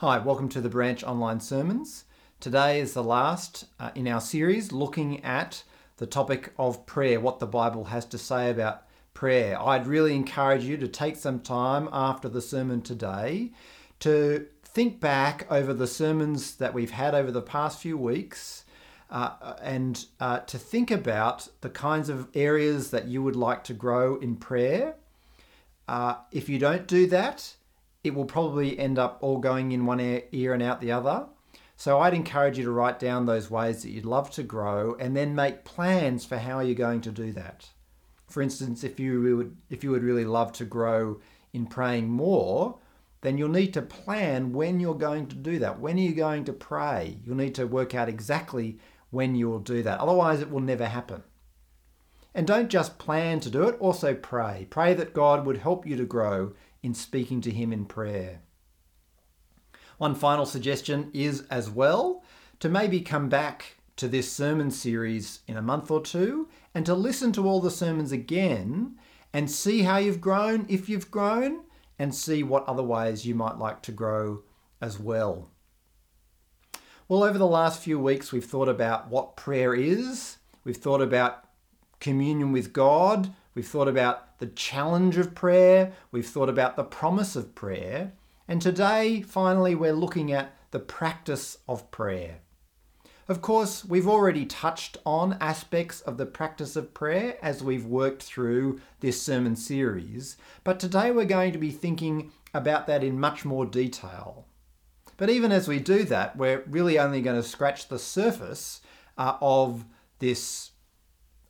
Hi, welcome to the Branch Online Sermons. Today is the last uh, in our series looking at the topic of prayer, what the Bible has to say about prayer. I'd really encourage you to take some time after the sermon today to think back over the sermons that we've had over the past few weeks uh, and uh, to think about the kinds of areas that you would like to grow in prayer. Uh, if you don't do that, it will probably end up all going in one ear and out the other. So I'd encourage you to write down those ways that you'd love to grow and then make plans for how you're going to do that. For instance, if you would if you would really love to grow in praying more, then you'll need to plan when you're going to do that. When are you going to pray? You'll need to work out exactly when you will do that. Otherwise, it will never happen. And don't just plan to do it, also pray. Pray that God would help you to grow in speaking to Him in prayer. One final suggestion is as well to maybe come back to this sermon series in a month or two and to listen to all the sermons again and see how you've grown, if you've grown, and see what other ways you might like to grow as well. Well, over the last few weeks, we've thought about what prayer is, we've thought about communion with God, we've thought about the challenge of prayer, we've thought about the promise of prayer, and today, finally, we're looking at the practice of prayer. Of course, we've already touched on aspects of the practice of prayer as we've worked through this sermon series, but today we're going to be thinking about that in much more detail. But even as we do that, we're really only going to scratch the surface uh, of this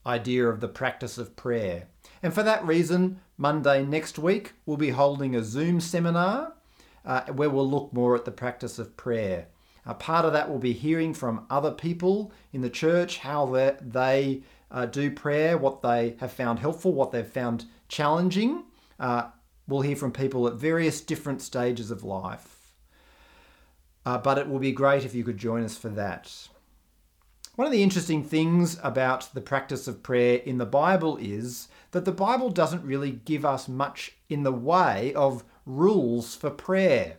idea of the practice of prayer. And for that reason, Monday next week, we'll be holding a Zoom seminar uh, where we'll look more at the practice of prayer. Uh, part of that will be hearing from other people in the church how they uh, do prayer, what they have found helpful, what they've found challenging. Uh, we'll hear from people at various different stages of life. Uh, but it will be great if you could join us for that. One of the interesting things about the practice of prayer in the Bible is that the Bible doesn't really give us much in the way of rules for prayer.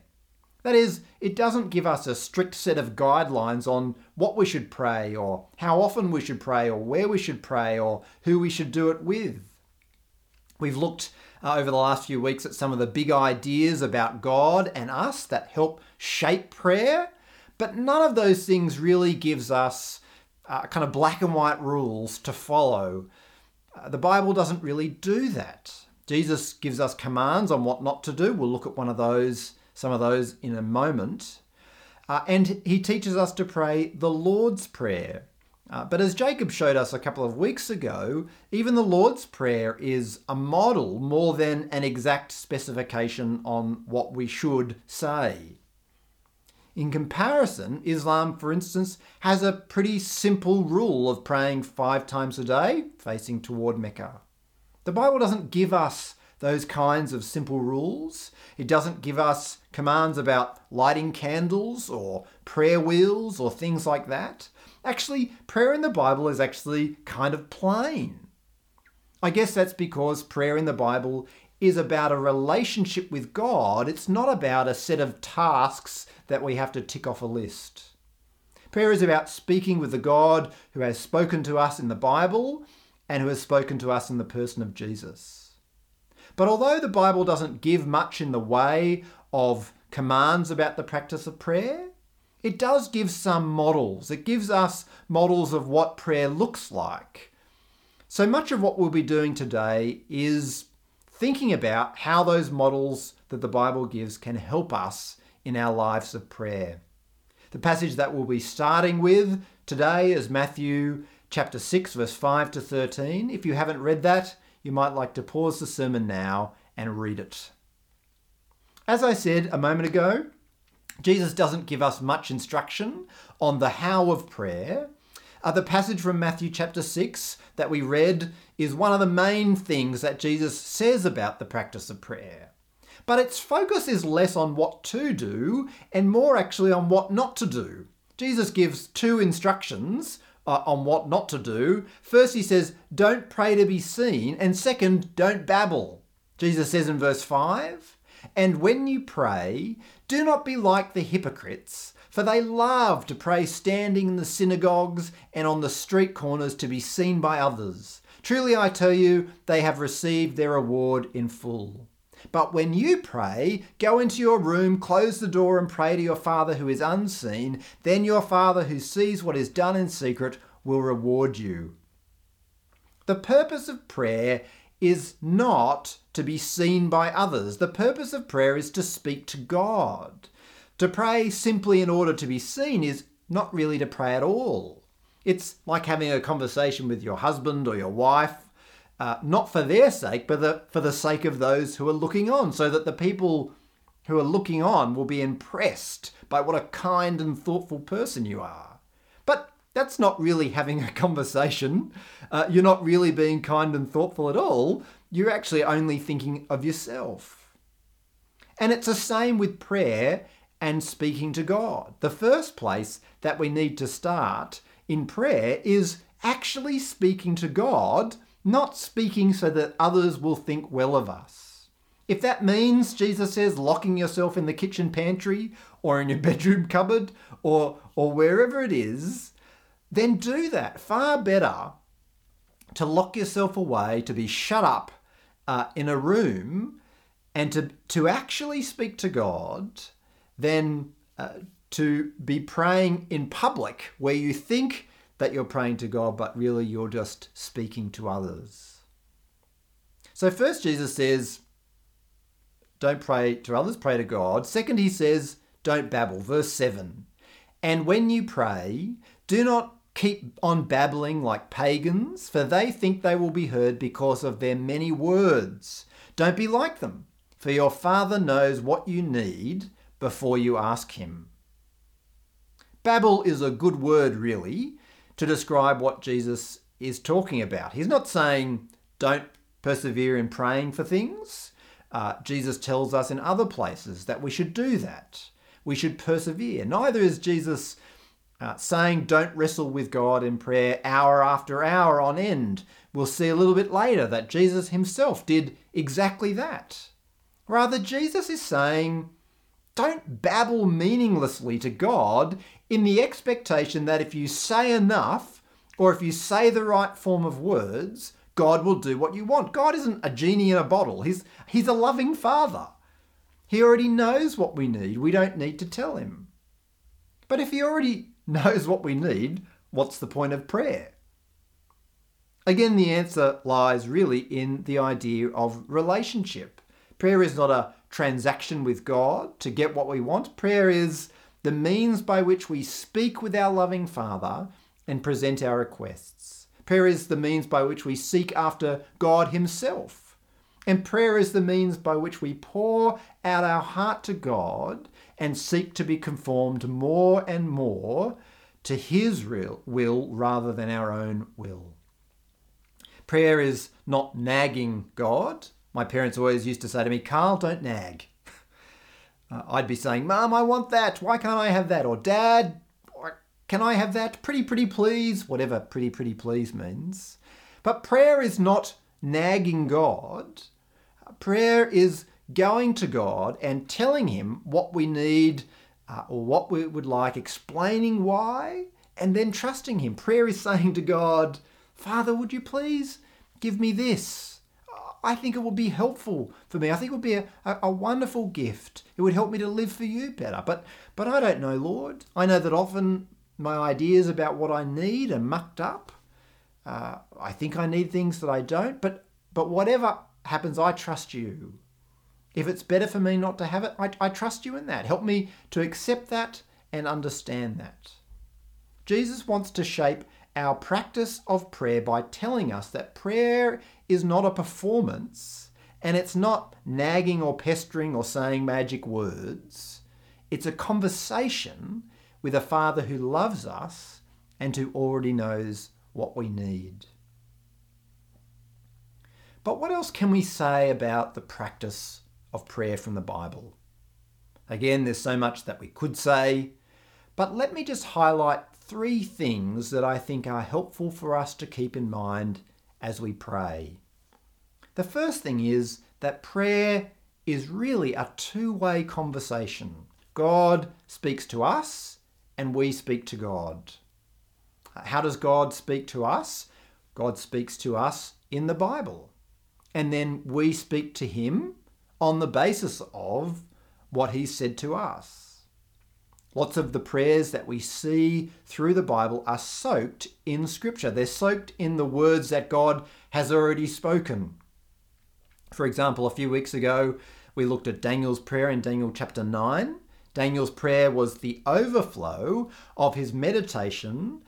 That is, it doesn't give us a strict set of guidelines on what we should pray, or how often we should pray, or where we should pray, or who we should do it with. We've looked uh, over the last few weeks at some of the big ideas about God and us that help shape prayer, but none of those things really gives us uh, kind of black and white rules to follow. The Bible doesn't really do that. Jesus gives us commands on what not to do. We'll look at one of those, some of those in a moment. Uh, and he teaches us to pray the Lord's Prayer. Uh, but as Jacob showed us a couple of weeks ago, even the Lord's Prayer is a model more than an exact specification on what we should say. In comparison, Islam, for instance, has a pretty simple rule of praying five times a day, facing toward Mecca. The Bible doesn't give us those kinds of simple rules. It doesn't give us commands about lighting candles or prayer wheels or things like that. Actually, prayer in the Bible is actually kind of plain. I guess that's because prayer in the Bible is about a relationship with God. It's not about a set of tasks that we have to tick off a list. Prayer is about speaking with the God who has spoken to us in the Bible and who has spoken to us in the person of Jesus. But although the Bible doesn't give much in the way of commands about the practice of prayer, it does give some models. It gives us models of what prayer looks like. So much of what we'll be doing today is thinking about how those models that the Bible gives can help us in our lives of prayer. The passage that we'll be starting with today is Matthew chapter 6, verse 5 to 13. If you haven't read that, you might like to pause the sermon now and read it. As I said a moment ago, Jesus doesn't give us much instruction on the how of prayer. Uh, the passage from Matthew chapter 6 that we read is one of the main things that Jesus says about the practice of prayer. But its focus is less on what to do and more actually on what not to do. Jesus gives two instructions uh, on what not to do. First, he says, Don't pray to be seen, and second, don't babble. Jesus says in verse 5, And when you pray, Do not be like the hypocrites, for they love to pray standing in the synagogues and on the street corners to be seen by others. Truly I tell you, they have received their reward in full. But when you pray, go into your room, close the door, and pray to your Father who is unseen. Then your Father who sees what is done in secret will reward you. The purpose of prayer is not to be seen by others. The purpose of prayer is to speak to God. To pray simply in order to be seen is not really to pray at all. It's like having a conversation with your husband or your wife, uh, not for their sake, but the, for the sake of those who are looking on, so that the people who are looking on will be impressed by what a kind and thoughtful person you are. But that's not really having a conversation. Uh, you're not really being kind and thoughtful at all. You're actually only thinking of yourself. And it's the same with prayer and speaking to God. The first place that we need to start in prayer is actually speaking to God, not speaking so that others will think well of us. If that means, Jesus says, locking yourself in the kitchen pantry or in your bedroom cupboard or, or wherever it is, then do that. Far better to lock yourself away, to be shut up uh, in a room, and to, to actually speak to God than uh, to be praying in public where you think that you're praying to God, but really you're just speaking to others. So, first, Jesus says, don't pray to others, pray to God. Second, he says, don't babble. Verse 7 And when you pray, do not keep on babbling like pagans, for they think they will be heard because of their many words. Don't be like them, for your Father knows what you need before you ask Him. Babble is a good word, really, to describe what Jesus is talking about. He's not saying don't persevere in praying for things. Uh, Jesus tells us in other places that we should do that. We should persevere. Neither is Jesus uh, saying don't wrestle with God in prayer hour after hour on end. We'll see a little bit later that Jesus himself did exactly that. Rather, Jesus is saying don't babble meaninglessly to God in the expectation that if you say enough or if you say the right form of words, God will do what you want. God isn't a genie in a bottle, He's, he's a loving Father. He already knows what we need. We don't need to tell Him. But if He already knows what we need, what's the point of prayer? Again, the answer lies really in the idea of relationship. Prayer is not a transaction with God to get what we want. Prayer is the means by which we speak with our loving Father and present our requests. Prayer is the means by which we seek after God Himself. And prayer is the means by which we pour out our heart to God and seek to be conformed more and more to His will rather than our own will. Prayer is not nagging God. My parents always used to say to me, Karl, don't nag. Uh, I'd be saying, Mum, I want that. Why can't I have that? Or Dad, can I have that? Pretty, pretty, please. Whatever pretty, pretty, please means. But prayer is not nagging God. Prayer is going to God and telling Him what we need uh, or what we would like, explaining why, and then trusting Him. Prayer is saying to God, Father, would you please give me this? I think it would be helpful for me. I think it would be a, a, wonderful gift. It would help me to live for you better. But but I don't know, Lord. I know that often my ideas about what I need are mucked up. Uh, I think I need things that I don't. But but whatever happens, I trust you. If it's better for me not to have it, I, I trust you in that. Help me to accept that and understand that. Jesus wants to shape our practice of prayer by telling us that prayer is not a performance and it's not nagging or pestering or saying magic words. It's a conversation with a Father who loves us and who already knows what we need. But what else can we say about the practice of prayer from the Bible. Again, there's so much that we could say, but let me just highlight three things that I think are helpful for us to keep in mind as we pray. The first thing is that prayer is really a two way conversation. God speaks to us and we speak to God. How does God speak to us? God speaks to us in the Bible. And then we speak to Him on the basis of what He said to us. Lots of the prayers that we see through the Bible are soaked in Scripture. They're soaked in the words that God has already spoken. For example, a few weeks ago, we looked at Daniel's prayer in Daniel chapter 9. Daniel's prayer was the overflow of his meditation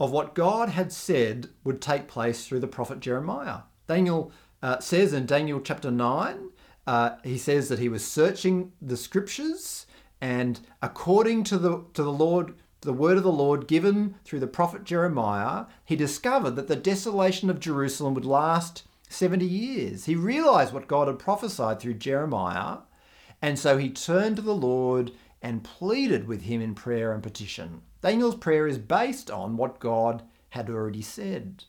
of what God had said would take place through the prophet Jeremiah. Daniel uh, says in Daniel chapter 9, uh, he says that he was searching the scriptures and according to the, to the Lord, the word of the Lord given through the prophet Jeremiah, he discovered that the desolation of Jerusalem would last 70 years. He realized what God had prophesied through Jeremiah, and so he turned to the Lord and pleaded with him in prayer and petition. Daniel's prayer is based on what God had already said.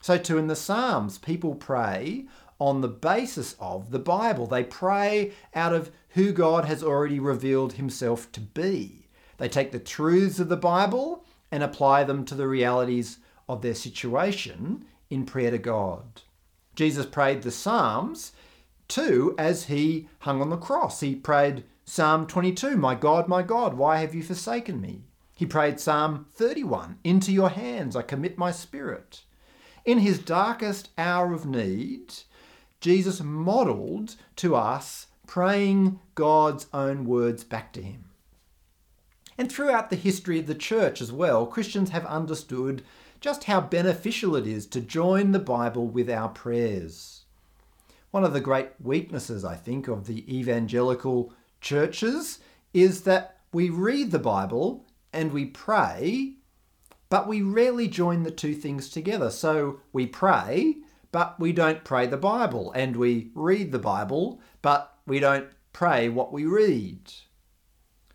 So, too, in the Psalms, people pray on the basis of the Bible. They pray out of who God has already revealed himself to be. They take the truths of the Bible and apply them to the realities of their situation in prayer to God. Jesus prayed the Psalms too as he hung on the cross. He prayed Psalm 22, My God, my God, why have you forsaken me? He prayed Psalm 31, Into your hands I commit my spirit. In his darkest hour of need, Jesus modelled to us praying God's own words back to him. And throughout the history of the church as well, Christians have understood just how beneficial it is to join the Bible with our prayers. One of the great weaknesses, I think, of the evangelical churches is that we read the Bible and we pray, but we rarely join the two things together. So we pray, but we don't pray the Bible, and we read the Bible, but we don't pray what we read.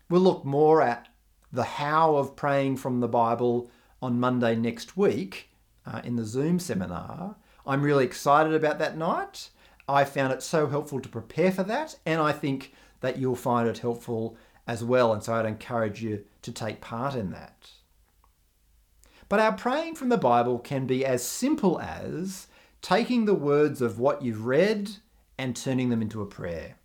We'll look more at the how of praying from the Bible on Monday next week uh, in the Zoom seminar. I'm really excited about that night. I found it so helpful to prepare for that, and I think that you'll find it helpful as well. And so I'd encourage you to take part in that. But our praying from the Bible can be as simple as taking the words of what you've read and turning them into a prayer,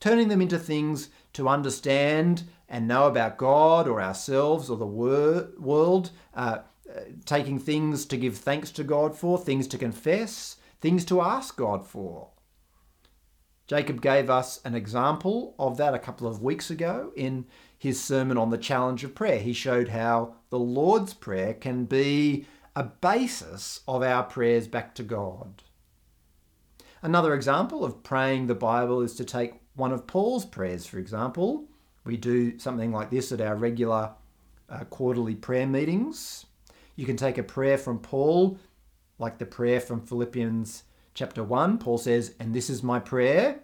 turning them into things to understand and know about God or ourselves or the wor- world, uh, uh, taking things to give thanks to God for, things to confess, things to ask God for. Jacob gave us an example of that a couple of weeks ago in his sermon on the challenge of prayer. He showed how the Lord's Prayer can be a basis of our prayers back to God. Another example of praying the Bible is to take one of Paul's prayers, for example. We do something like this at our regular uh, quarterly prayer meetings. You can take a prayer from Paul, like the prayer from Philippians chapter 1. Paul says, And this is my prayer,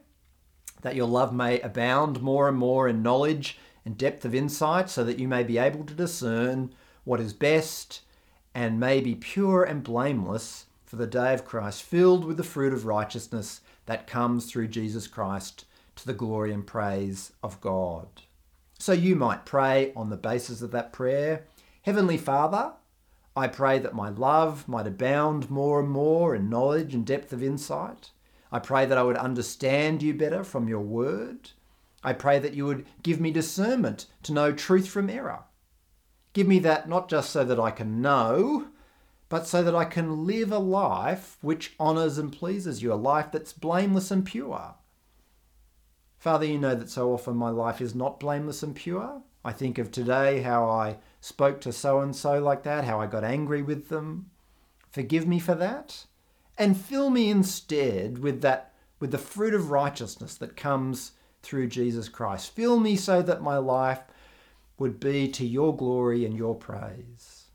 that your love may abound more and more in knowledge and depth of insight, so that you may be able to discern what is best and may be pure and blameless for the day of Christ, filled with the fruit of righteousness that comes through Jesus Christ to the glory and praise of God. So you might pray on the basis of that prayer Heavenly Father, I pray that my love might abound more and more in knowledge and depth of insight. I pray that I would understand you better from your word. I pray that you would give me discernment to know truth from error. Give me that not just so that I can know, but so that I can live a life which honours and pleases you, a life that's blameless and pure. Father, you know that so often my life is not blameless and pure. I think of today how I spoke to so and so like that, how I got angry with them. Forgive me for that. And fill me instead with that with the fruit of righteousness that comes through Jesus Christ. Fill me so that my life would be to your glory and your praise.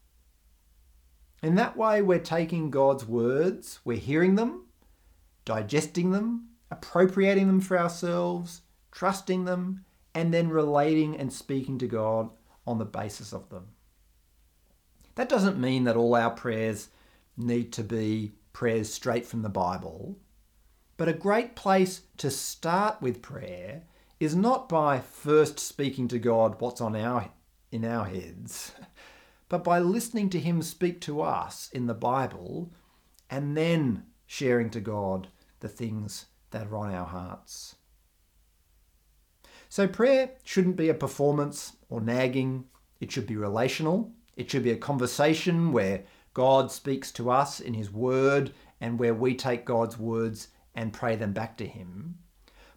In that way, we're taking God's words, we're hearing them, digesting them, appropriating them for ourselves, trusting them, and then relating and speaking to God on the basis of them. That doesn't mean that all our prayers need to be prayers straight from the Bible, but a great place to start with prayer is not by first speaking to God what's on our in our heads, but by listening to him speak to us in the Bible and then sharing to God the things that are on our hearts. So prayer shouldn't be a performance or nagging. It should be relational. It should be a conversation where God speaks to us in his word and where we take God's words and pray them back to him.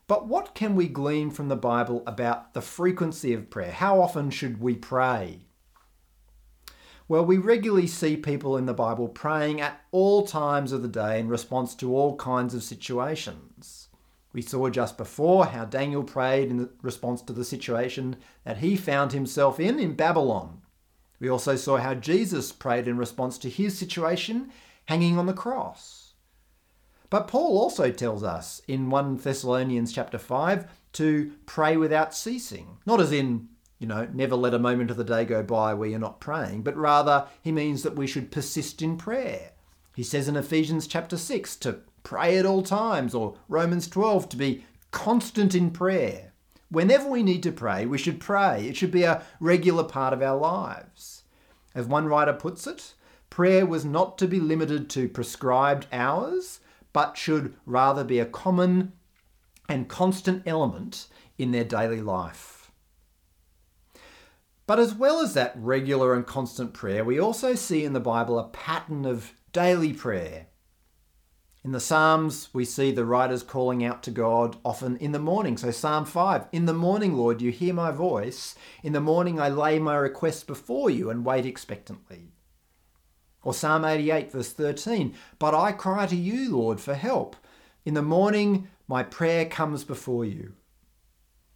But what can we glean from the Bible about the frequency of prayer? How often should we pray? Well, we regularly see people in the Bible praying at all times of the day in response to all kinds of situations. We saw just before how Daniel prayed in response to the situation that he found himself in in Babylon. We also saw how Jesus prayed in response to his situation hanging on the cross. But Paul also tells us in 1 Thessalonians chapter 5 to pray without ceasing. Not as in, you know, never let a moment of the day go by where you're not praying, but rather he means that we should persist in prayer. He says in Ephesians chapter 6 to pray at all times, or Romans 12 to be constant in prayer. Whenever we need to pray, we should pray. It should be a regular part of our lives. As one writer puts it, prayer was not to be limited to prescribed hours, but should rather be a common and constant element in their daily life. But as well as that regular and constant prayer, we also see in the Bible a pattern of daily prayer. In the Psalms, we see the writers calling out to God often in the morning. So, Psalm 5 In the morning, Lord, you hear my voice. In the morning, I lay my requests before you and wait expectantly. Or Psalm 88, verse 13 But I cry to you, Lord, for help. In the morning, my prayer comes before you.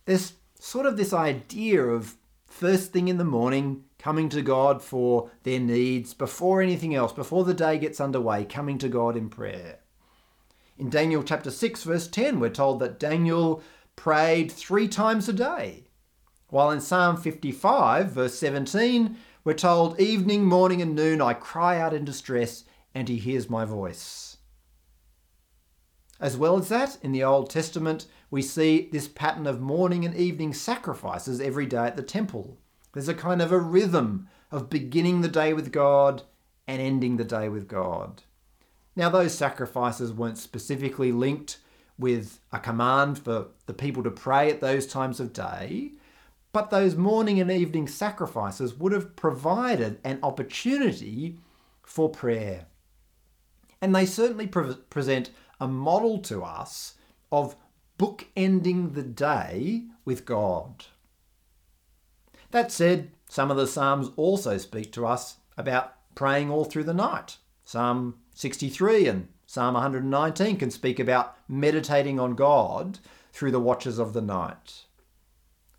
There's sort of this idea of first thing in the morning, coming to God for their needs before anything else, before the day gets underway, coming to God in prayer. In Daniel chapter 6, verse 10, we're told that Daniel prayed three times a day. While in Psalm 55, verse 17, we're told, Evening, morning, and noon I cry out in distress, and he hears my voice. As well as that, in the Old Testament, we see this pattern of morning and evening sacrifices every day at the temple. There's a kind of a rhythm of beginning the day with God and ending the day with God. Now, those sacrifices weren't specifically linked with a command for the people to pray at those times of day, but those morning and evening sacrifices would have provided an opportunity for prayer. And they certainly pre- present a model to us of bookending the day with God. That said, some of the Psalms also speak to us about praying all through the night. Psalm 63 and Psalm 119 can speak about meditating on God through the watches of the night.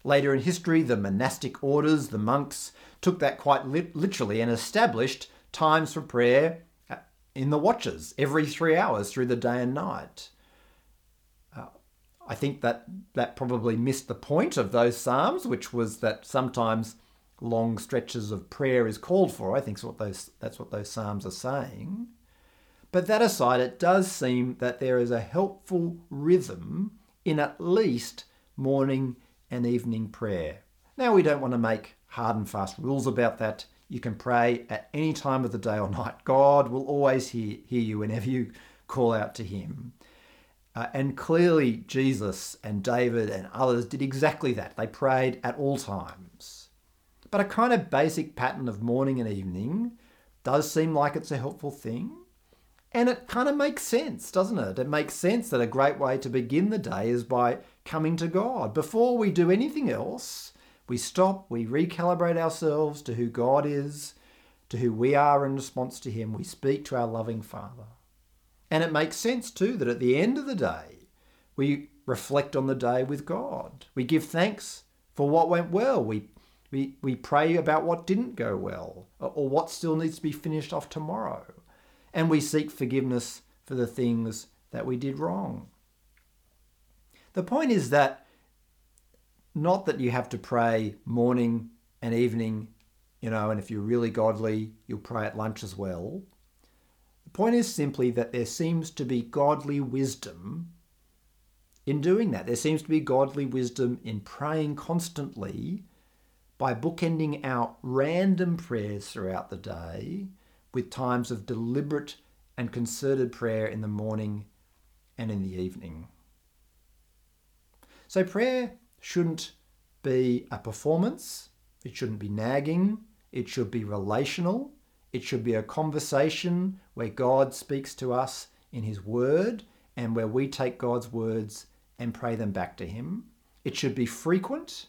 Later in history, the monastic orders, the monks, took that quite literally and established times for prayer uh, in the watches every three hours through the day and night. Uh, I think that that probably missed the point of those psalms, which was that sometimes long stretches of prayer is called for. I think what those, that's what those psalms are saying. But that aside, it does seem that there is a helpful rhythm in at least morning and evening prayer. Now, we don't want to make hard and fast rules about that. You can pray at any time of the day or night. God will always hear, hear you whenever you call out to Him. Uh, and clearly, Jesus and David and others did exactly that. They prayed at all times. But a kind of basic pattern of morning and evening does seem like it's a helpful thing. And it kind of makes sense, doesn't it? It makes sense that a great way to begin the day is by coming to God. Before we do anything else, we stop, we recalibrate ourselves to who God is, to who we are in response to Him. We speak to our loving Father. And it makes sense too that at the end of the day, we reflect on the day with God. We give thanks for what went well. We, we, we pray about what didn't go well or, or what still needs to be finished off tomorrow. And we seek forgiveness for the things that we did wrong. The point is that not that you have to pray morning and evening, you know, and if you're really godly, you'll pray at lunch as well. The point is simply that there seems to be godly wisdom in doing that. There seems to be godly wisdom in praying constantly by bookending our random prayers throughout the day with times of deliberate and concerted prayer in the morning and in the evening. So, prayer shouldn't be a performance, it shouldn't be nagging, it should be relational, it should be a conversation where God speaks to us in His Word and where we take God's words and pray them back to Him. It should be frequent,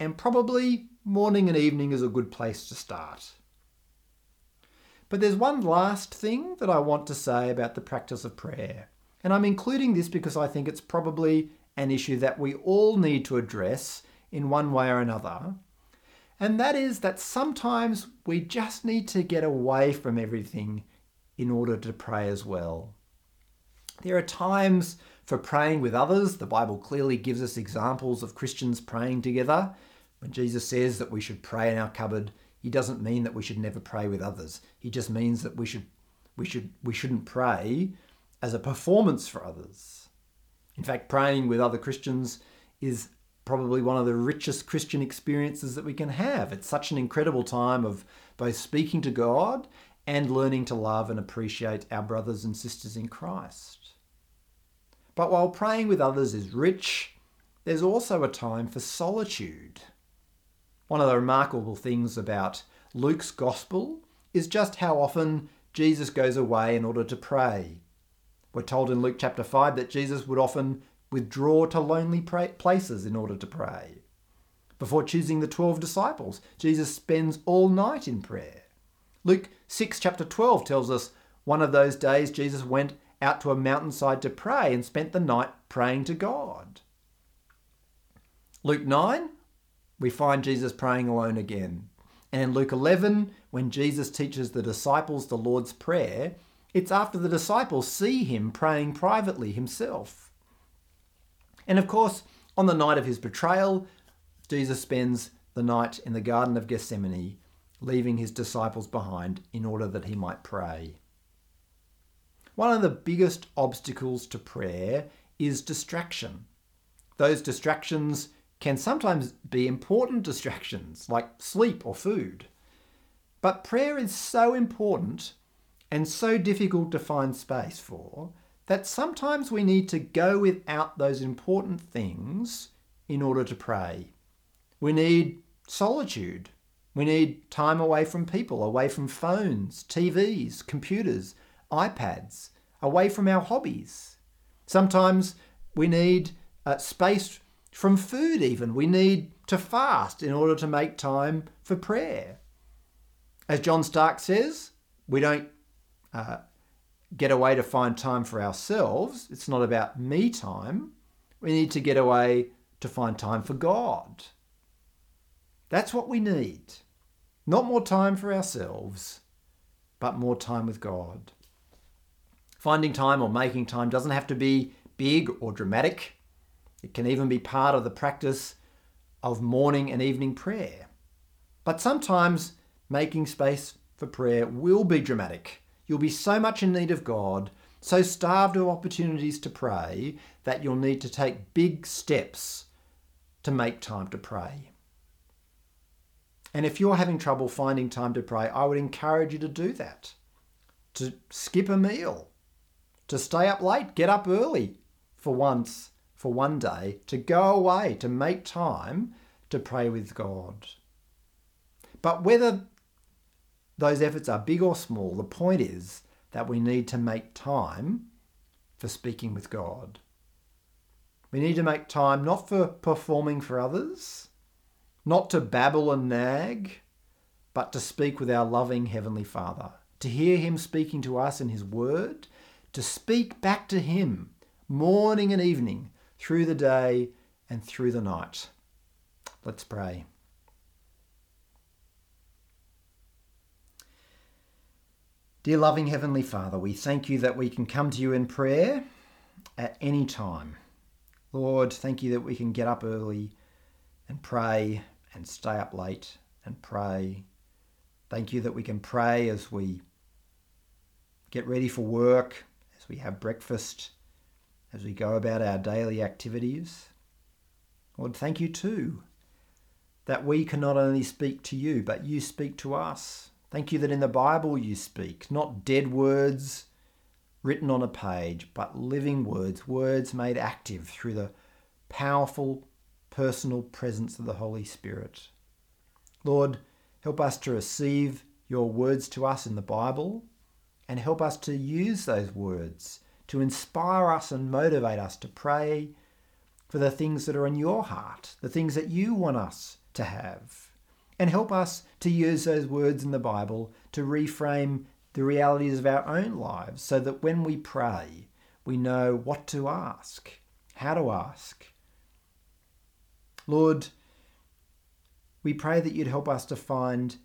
and probably morning and evening is a good place to start. But there's one last thing that I want to say about the practice of prayer. And I'm including this because I think it's probably an issue that we all need to address in one way or another. And that is that sometimes we just need to get away from everything in order to pray as well. There are times for praying with others. The Bible clearly gives us examples of Christians praying together. When Jesus says that we should pray in our cupboard, he doesn't mean that we should never pray with others. He just means that we should we should we shouldn't pray as a performance for others. In fact, praying with other Christians is probably one of the richest Christian experiences that we can have. It's such an incredible time of both speaking to God and learning to love and appreciate our brothers and sisters in Christ. But while praying with others is rich, there's also a time for solitude. One of the remarkable things about Luke's gospel is just how often Jesus goes away in order to pray. We're told in Luke chapter 5 that Jesus would often withdraw to lonely places in order to pray. Before choosing the 12 disciples, Jesus spends all night in prayer. Luke 6, chapter 12 tells us one of those days Jesus went out to a mountainside to pray and spent the night praying to God. Luke 9, we find Jesus praying alone again. And in Luke 11, when Jesus teaches the disciples the Lord's Prayer, it's after the disciples see him praying privately himself. And of course, on the night of his betrayal, Jesus spends the night in the Garden of Gethsemane, leaving his disciples behind in order that he might pray. One of the biggest obstacles to prayer is distraction. Those distractions can sometimes be important distractions like sleep or food. But prayer is so important and so difficult to find space for that sometimes we need to go without those important things in order to pray. We need solitude. We need time away from people, away from phones, TVs, computers, iPads, away from our hobbies. Sometimes we need uh, space from food, even. We need to fast in order to make time for prayer. As John Starke says, we don't uh, get away to find time for ourselves. It's not about me time. We need to get away to find time for God. That's what we need. Not more time for ourselves, but more time with God. Finding time or making time doesn't have to be big or dramatic. It can even be part of the practice of morning and evening prayer. But sometimes making space for prayer will be dramatic You'll be so much in need of God, so starved of opportunities to pray, that you'll need to take big steps to make time to pray. And if you're having trouble finding time to pray, I would encourage you to do that. To skip a meal, to stay up late, get up early for once, for one day, to go away, to make time to pray with God. But whether those efforts are big or small, the point is that we need to make time for speaking with God. We need to make time not for performing for others, not to babble and nag, but to speak with our loving Heavenly Father, to hear Him speaking to us in His Word, to speak back to Him morning and evening, through the day and through the night. Let's pray. Dear loving Heavenly Father, we thank you that we can come to you in prayer at any time. Lord, thank you that we can get up early and pray and stay up late and pray. Thank you that we can pray as we get ready for work, as we have breakfast, as we go about our daily activities. Lord, thank you too that we can not only speak to you, but you speak to us. Thank you that in the Bible you speak, not dead words written on a page, but living words, words made active through the powerful personal presence of the Holy Spirit. Lord, help us to receive your words to us in the Bible and help us to use those words to inspire us and motivate us to pray for the things that are in your heart, the things that you want us to have. And help us to use those words in the Bible to reframe the realities of our own lives so that when we pray, we know what to ask, how to ask. Lord, we pray that you'd help us to find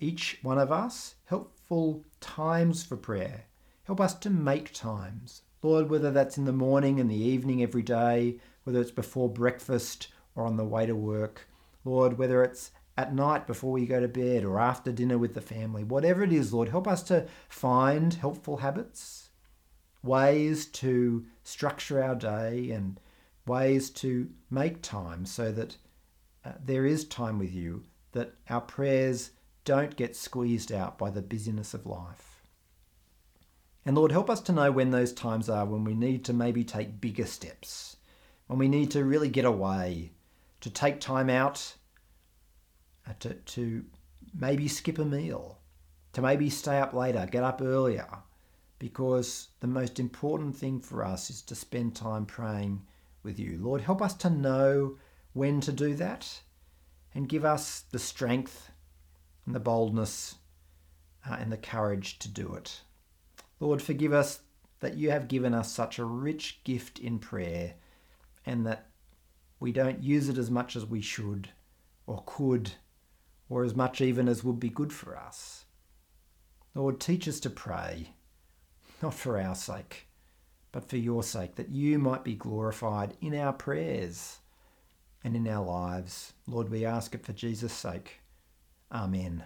each one of us helpful times for prayer. Help us to make times. Lord, whether that's in the morning and the evening every day, whether it's before breakfast or on the way to work, Lord, whether it's at night before we go to bed or after dinner with the family, whatever it is, Lord, help us to find helpful habits, ways to structure our day, and ways to make time so that uh, there is time with you, that our prayers don't get squeezed out by the busyness of life. And Lord, help us to know when those times are when we need to maybe take bigger steps, when we need to really get away, to take time out to, to maybe skip a meal, to maybe stay up later, get up earlier, because the most important thing for us is to spend time praying with you. Lord, help us to know when to do that and give us the strength and the boldness uh, and the courage to do it. Lord, forgive us that you have given us such a rich gift in prayer and that we don't use it as much as we should or could or as much even as would be good for us. Lord, teach us to pray, not for our sake, but for your sake, that you might be glorified in our prayers and in our lives. Lord, we ask it for Jesus' sake. Amen.